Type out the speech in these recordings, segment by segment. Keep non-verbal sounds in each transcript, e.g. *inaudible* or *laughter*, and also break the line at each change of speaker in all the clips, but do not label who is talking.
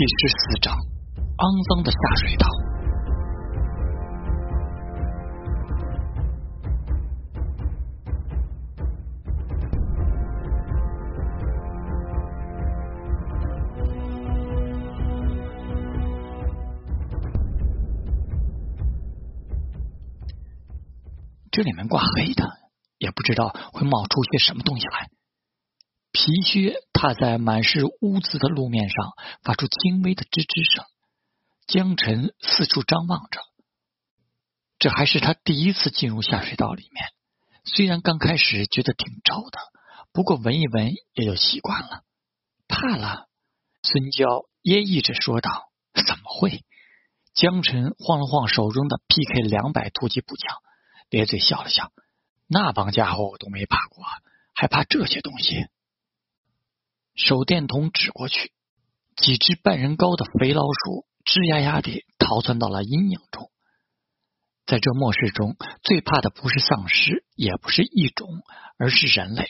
第十四章：肮脏的下水道。这里面挂黑的，也不知道会冒出些什么东西来。皮靴踏在满是污渍的路面上，发出轻微的吱吱声。江晨四处张望着，这还是他第一次进入下水道里面。虽然刚开始觉得挺臭的，不过闻一闻也就习惯了。怕了？孙娇揶揄着说道。怎么会？江晨晃了晃手中的 PK 两百突击步枪，咧嘴笑了笑。那帮家伙我都没怕过，还怕这些东西？手电筒指过去，几只半人高的肥老鼠吱呀呀地逃窜到了阴影中。在这末世中，最怕的不是丧尸，也不是异种，而是人类。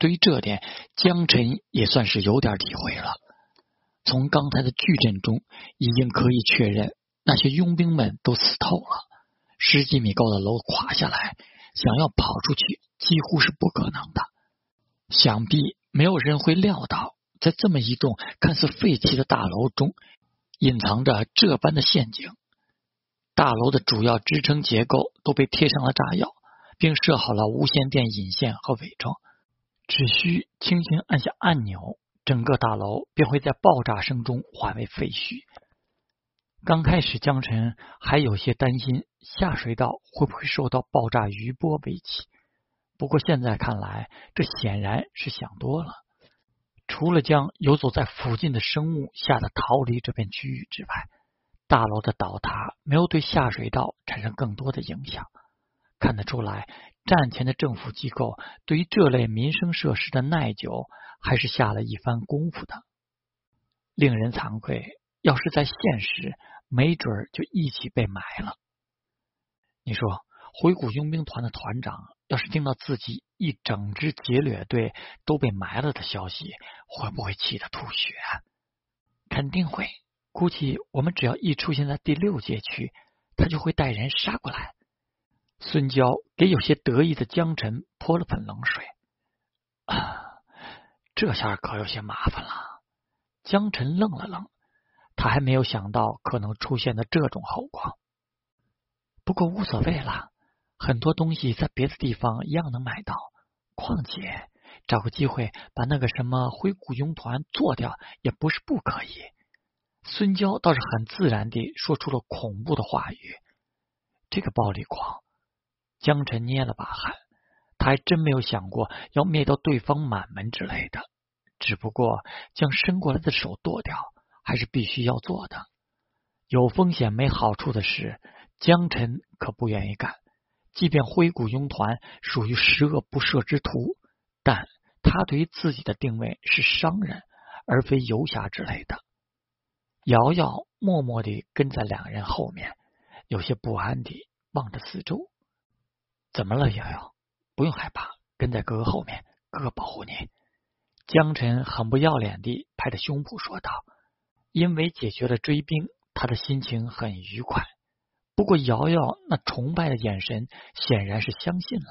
对于这点，江晨也算是有点体会了。从刚才的巨震中，已经可以确认那些佣兵们都死透了。十几米高的楼垮下来，想要跑出去几乎是不可能的。想必。没有人会料到，在这么一栋看似废弃的大楼中，隐藏着这般的陷阱。大楼的主要支撑结构都被贴上了炸药，并设好了无线电引线和伪装。只需轻轻按下按钮，整个大楼便会在爆炸声中化为废墟。刚开始，江晨还有些担心下水道会不会受到爆炸余波威胁。不过现在看来，这显然是想多了。除了将游走在附近的生物吓得逃离这片区域之外，大楼的倒塌没有对下水道产生更多的影响。看得出来，战前的政府机构对于这类民生设施的耐久还是下了一番功夫的。令人惭愧，要是在现实，没准就一起被埋了。你说？回古佣兵团的团长要是听到自己一整支劫掠队都被埋了的消息，会不会气得吐血？肯定会。估计我们只要一出现在第六街区，他就会带人杀过来。孙娇给有些得意的江晨泼了盆冷水。啊，这下可有些麻烦了。江晨愣了愣，他还没有想到可能出现的这种后果。不过无所谓了。很多东西在别的地方一样能买到，况且找个机会把那个什么灰雇佣团做掉也不是不可以。孙娇倒是很自然地说出了恐怖的话语。这个暴力狂，江晨捏了把汗，他还真没有想过要灭掉对方满门之类的。只不过将伸过来的手剁掉，还是必须要做的。有风险没好处的事，江晨可不愿意干。即便灰谷佣团属于十恶不赦之徒，但他对于自己的定位是商人，而非游侠之类的。瑶瑶默默地跟在两人后面，有些不安地望着四周。怎么了，瑶瑶？不用害怕，跟在哥哥后面，哥哥保护你。江晨很不要脸地拍着胸脯说道：“因为解决了追兵，他的心情很愉快。”不过，瑶瑶那崇拜的眼神显然是相信了。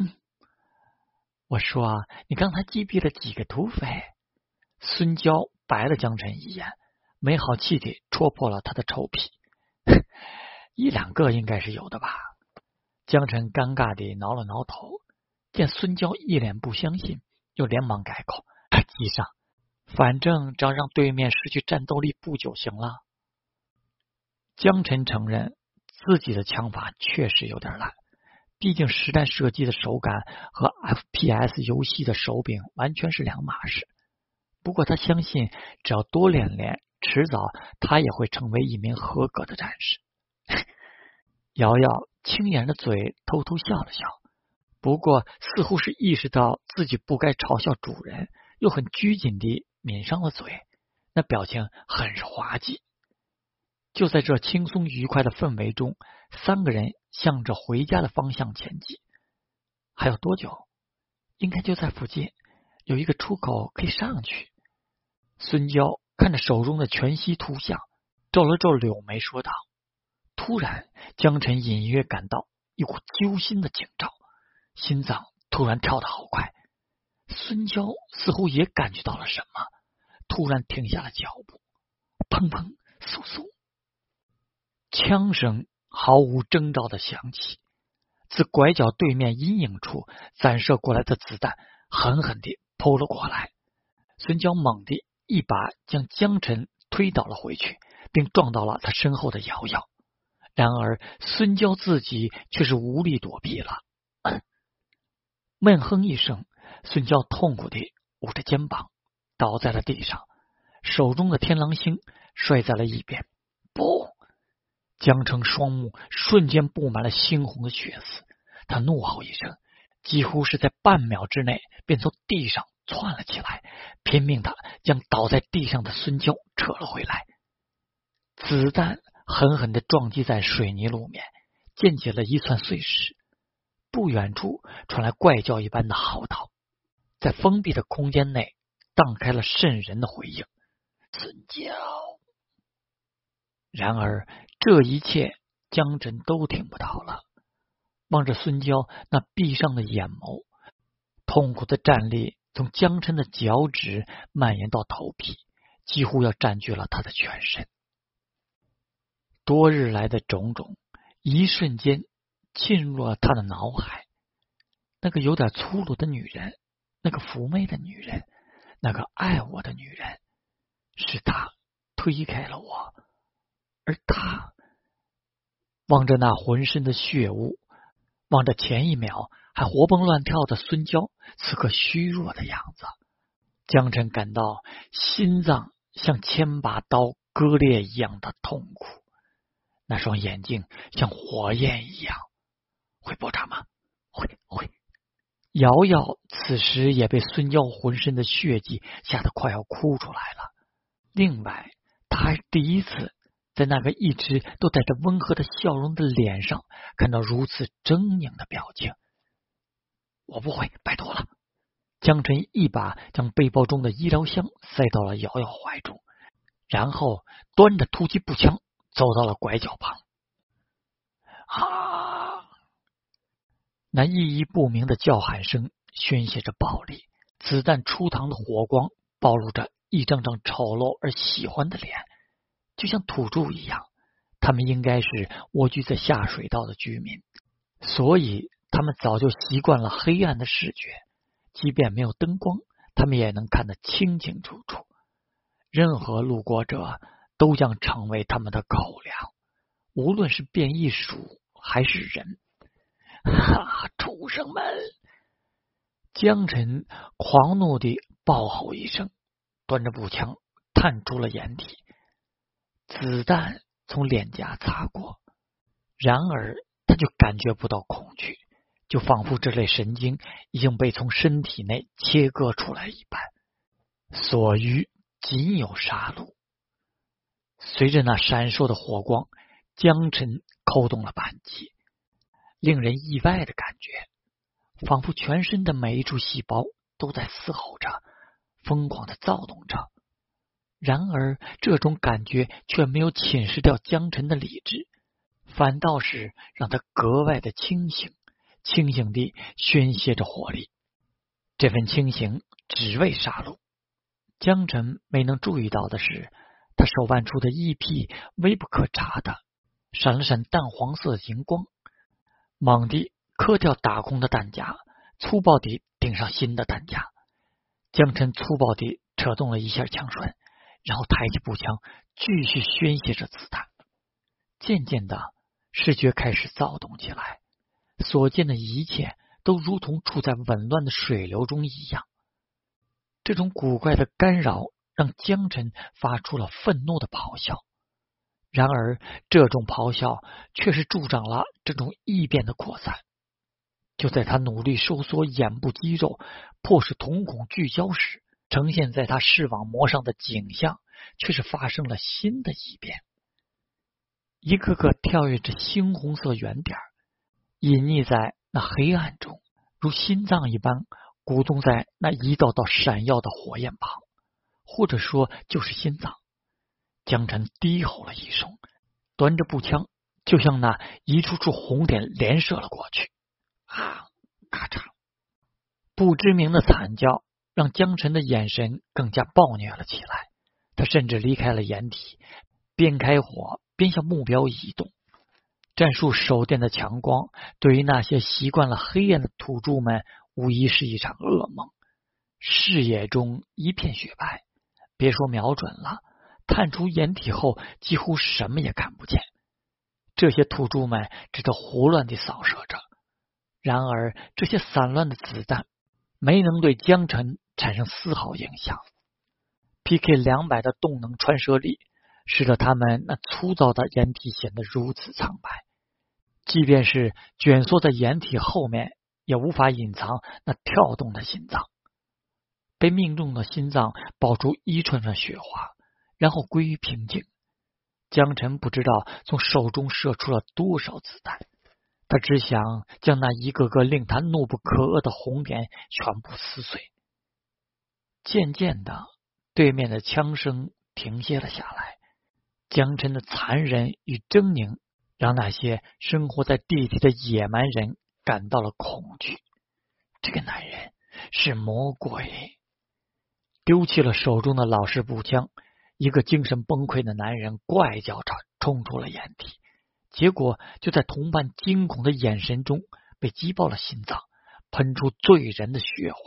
嗯，我说，你刚才击毙了几个土匪？孙娇白了江晨一眼，没好气的戳破了他的臭屁。*laughs* 一两个应该是有的吧？江晨尴尬地挠了挠头，见孙娇一脸不相信，又连忙改口：“ *laughs* 机上，反正只要让对面失去战斗力不就行了。”江晨承认。自己的枪法确实有点烂，毕竟实弹射击的手感和 FPS 游戏的手柄完全是两码事。不过他相信，只要多练练，迟早他也会成为一名合格的战士。*laughs* 瑶瑶轻掩着嘴，偷偷笑了笑，不过似乎是意识到自己不该嘲笑主人，又很拘谨地抿上了嘴，那表情很是滑稽。就在这轻松愉快的氛围中，三个人向着回家的方向前进。还有多久？应该就在附近，有一个出口可以上去。孙娇看着手中的全息图像，皱了皱柳眉，说道：“突然，江晨隐约感到一股揪心的警兆，心脏突然跳得好快。孙娇似乎也感觉到了什么，突然停下了脚步。砰砰，嗖嗖，枪声毫无征兆的响起。自拐角对面阴影处散射过来的子弹，狠狠地扑了过来。孙娇猛地一把将江晨推倒了回去，并撞到了他身后的瑶瑶。然而，孙娇自己却是无力躲避了。*coughs* 闷哼一声，孙娇痛苦地捂着肩膀，倒在了地上，手中的天狼星摔在了一边。不，江澄双目瞬间布满了猩红的血丝，他怒吼一声，几乎是在半秒之内便从地上窜了起来，拼命的将倒在地上的孙娇扯了回来。子弹。狠狠的撞击在水泥路面，溅起了一串碎石。不远处传来怪叫一般的嚎啕，在封闭的空间内荡开了渗人的回应。孙娇。然而这一切江真都听不到了。望着孙娇那闭上的眼眸，痛苦的战栗从江辰的脚趾蔓延到头皮，几乎要占据了他的全身。多日来的种种，一瞬间侵入了他的脑海。那个有点粗鲁的女人，那个妩媚的女人，那个爱我的女人，是他推开了我，而他望着那浑身的血污，望着前一秒还活蹦乱跳的孙娇，此刻虚弱的样子，江晨感到心脏像千把刀割裂一样的痛苦。那双眼睛像火焰一样，会爆炸吗？会会。瑶瑶此时也被孙娇浑身的血迹吓得快要哭出来了。另外，他还第一次在那个一直都带着温和的笑容的脸上看到如此狰狞的表情。我不会，拜托了。江晨一把将背包中的医疗箱塞到了瑶瑶怀中，然后端着突击步枪。走到了拐角旁，啊！那意义不明的叫喊声宣泄着暴力，子弹出膛的火光暴露着一张张丑陋而喜欢的脸，就像土著一样。他们应该是蜗居在下水道的居民，所以他们早就习惯了黑暗的视觉，即便没有灯光，他们也能看得清清楚楚。任何路过者。都将成为他们的口粮，无论是变异鼠还是人。哈！畜生们！江晨狂怒地暴吼一声，端着步枪探出了掩体，子弹从脸颊擦过，然而他就感觉不到恐惧，就仿佛这类神经已经被从身体内切割出来一般，所余仅有杀戮。随着那闪烁的火光，江晨扣动了扳机，令人意外的感觉，仿佛全身的每一处细胞都在嘶吼着，疯狂的躁动着。然而，这种感觉却没有侵蚀掉江晨的理智，反倒是让他格外的清醒，清醒地宣泄着火力。这份清醒只为杀戮。江晨没能注意到的是。他手腕处的一匹微不可察的，闪了闪淡黄色的荧光，猛地磕掉打空的弹夹，粗暴地顶上新的弹夹。江晨粗暴地扯动了一下枪栓，然后抬起步枪，继续宣泄着子弹。渐渐的，视觉开始躁动起来，所见的一切都如同处在紊乱的水流中一样。这种古怪的干扰。让江晨发出了愤怒的咆哮，然而这种咆哮却是助长了这种异变的扩散。就在他努力收缩眼部肌肉，迫使瞳孔聚焦时，呈现在他视网膜上的景象却是发生了新的异变。一个个跳跃着猩红色圆点，隐匿在那黑暗中，如心脏一般鼓动在那一道道闪耀的火焰旁。或者说就是心脏。江辰低吼了一声，端着步枪就向那一处处红点连射了过去。啊！咔嚓！不知名的惨叫让江辰的眼神更加暴虐了起来。他甚至离开了掩体，边开火边向目标移动。战术手电的强光对于那些习惯了黑暗的土著们，无疑是一场噩梦。视野中一片雪白，别说瞄准了。探出掩体后，几乎什么也看不见。这些土著们只得胡乱地扫射着。然而，这些散乱的子弹没能对江辰产生丝毫影响。PK 两百的动能穿射力，使得他们那粗糙的掩体显得如此苍白。即便是卷缩在掩体后面，也无法隐藏那跳动的心脏。被命中的心脏爆出一串串雪花。然后归于平静。江辰不知道从手中射出了多少子弹，他只想将那一个个令他怒不可遏的红点全部撕碎。渐渐的，对面的枪声停歇了下来。江辰的残忍与狰狞，让那些生活在地底的野蛮人感到了恐惧。这个男人是魔鬼。丢弃了手中的老式步枪。一个精神崩溃的男人怪叫着冲出了掩体，结果就在同伴惊恐的眼神中被击爆了心脏，喷出醉人的血花。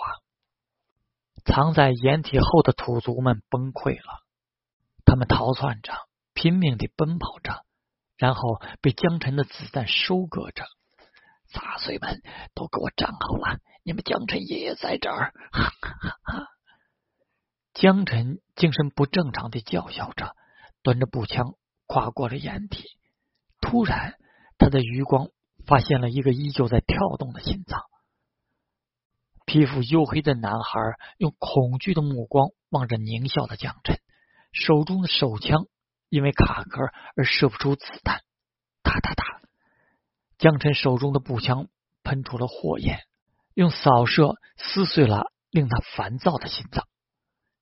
藏在掩体后的土族们崩溃了，他们逃窜着，拼命地奔跑着，然后被江辰的子弹收割着。杂碎们都给我站好了，你们江辰爷爷在这儿！哈哈哈！江辰精神不正常的叫嚣着，端着步枪跨过了掩体。突然，他的余光发现了一个依旧在跳动的心脏。皮肤黝黑的男孩用恐惧的目光望着狞笑的江辰，手中的手枪因为卡壳而射不出子弹。哒哒哒，江辰手中的步枪喷出了火焰，用扫射撕碎了令他烦躁的心脏。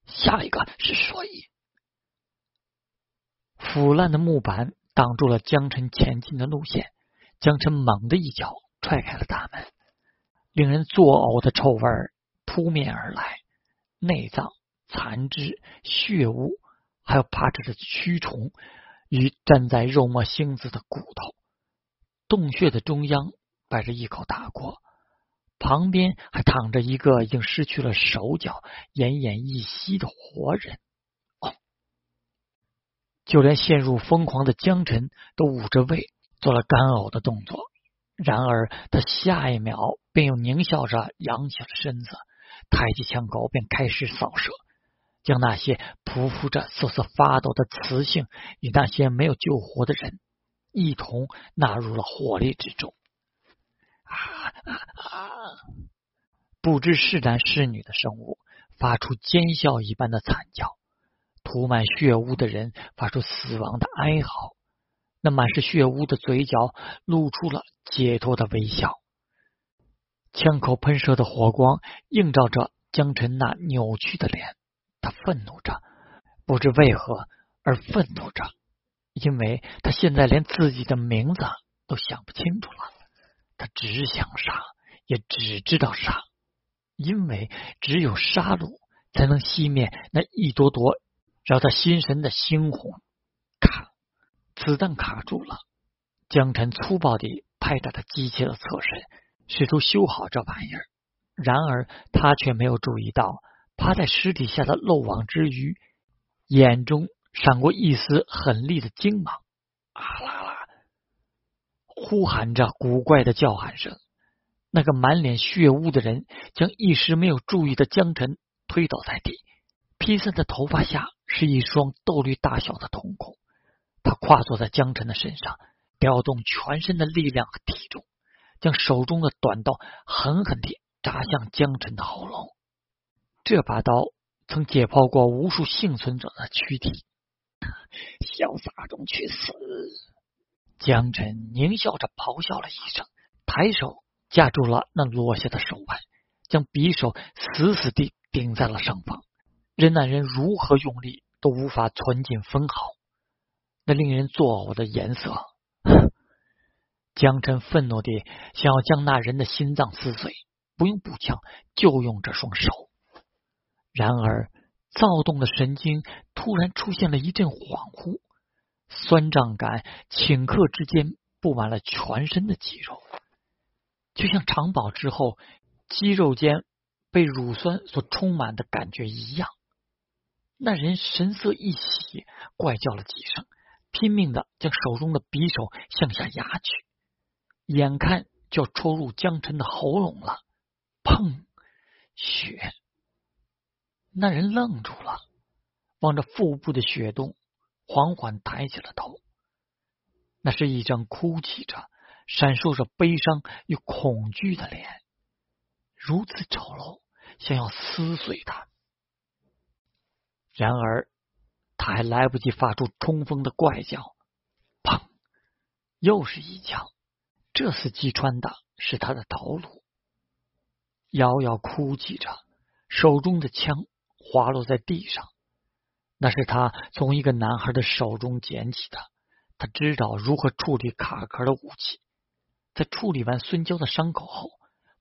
下一个是水，腐烂的木板挡住了江辰前进的路线。江辰猛地一脚踹开了大门，令人作呕的臭味扑面而来，内脏、残肢、血污，还有爬着的蛆虫与粘在肉末星子的骨头。洞穴的中央摆着一口大锅。旁边还躺着一个已经失去了手脚、奄奄一息的活人。哦，就连陷入疯狂的江辰都捂着胃做了干呕的动作。然而，他下一秒便又狞笑着扬起了身子，抬起枪口便开始扫射，将那些匍匐着瑟瑟发抖的雌性与那些没有救活的人一同纳入了火力之中。啊啊！不知是男是女的生物发出尖笑一般的惨叫，涂满血污的人发出死亡的哀嚎。那满是血污的嘴角露出了解脱的微笑。枪口喷射的火光映照着江辰那扭曲的脸，他愤怒着，不知为何而愤怒着，因为他现在连自己的名字都想不清楚了。他只想杀，也只知道杀，因为只有杀戮才能熄灭那一朵朵让他心神的猩红。卡，子弹卡住了。江辰粗暴地拍打着机器的侧身，试图修好这玩意儿。然而他却没有注意到，趴在尸体下的漏网之鱼眼中闪过一丝狠厉的精芒。啊啦！呼喊着古怪的叫喊声，那个满脸血污的人将一时没有注意的江辰推倒在地，披散的头发下是一双豆绿大小的瞳孔。他跨坐在江辰的身上，调动全身的力量和体重，将手中的短刀狠狠地扎向江辰的喉咙。这把刀曾解剖过无数幸存者的躯体，潇洒中去死。江辰狞笑着咆哮了一声，抬手架住了那落下的手腕，将匕首死死地顶在了上方。任那人如何用力，都无法存进分毫。那令人作呕的颜色，江辰愤怒地想要将那人的心脏撕碎，不用步枪，就用这双手。然而，躁动的神经突然出现了一阵恍惚，酸胀感顷刻之间布满了全身的肌肉，就像长饱之后肌肉间被乳酸所充满的感觉一样。那人神色一喜，怪叫了几声，拼命的将手中的匕首向下压去，眼看就要戳入江辰的喉咙了。砰！血！那人愣住了，望着腹部的血洞，缓缓抬起了头。那是一张哭泣着、闪烁着悲伤与恐惧的脸，如此丑陋，想要撕碎他。然而，他还来不及发出冲锋的怪叫，砰！又是一枪，这次击穿的是他的头颅。瑶瑶哭泣着，手中的枪滑落在地上，那是他从一个男孩的手中捡起的。他知道如何处理卡壳的武器。在处理完孙娇的伤口后，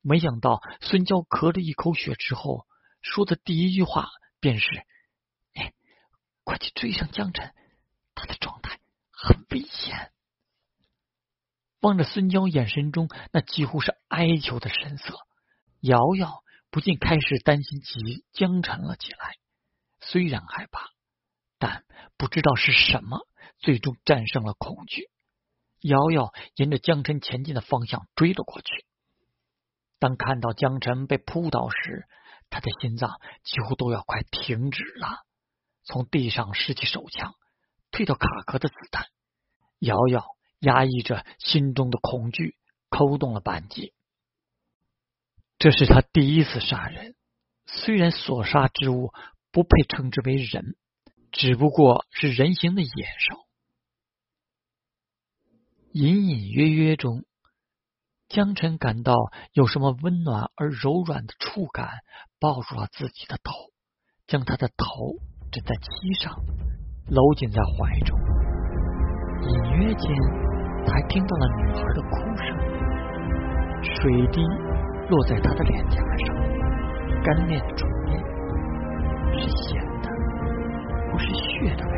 没想到孙娇咳了一口血之后，说的第一句话便是。哎快去追上江辰，他的状态很危险。望着孙娇眼神中那几乎是哀求的神色，瑶瑶不禁开始担心起江辰了起来。虽然害怕，但不知道是什么最终战胜了恐惧。瑶瑶沿着江辰前进的方向追了过去。当看到江辰被扑倒时，他的心脏几乎都要快停止了。从地上拾起手枪，退到卡壳的子弹。瑶瑶压抑着心中的恐惧，扣动了扳机。这是他第一次杀人，虽然所杀之物不配称之为人，只不过是人形的野兽。隐隐约约中，江辰感到有什么温暖而柔软的触感抱住了自己的头，将他的头。枕在膝上，搂紧在怀中，隐约间，还听到了女孩的哭声。水滴落在他的脸颊上，干裂的唇边是咸的，不是血的味。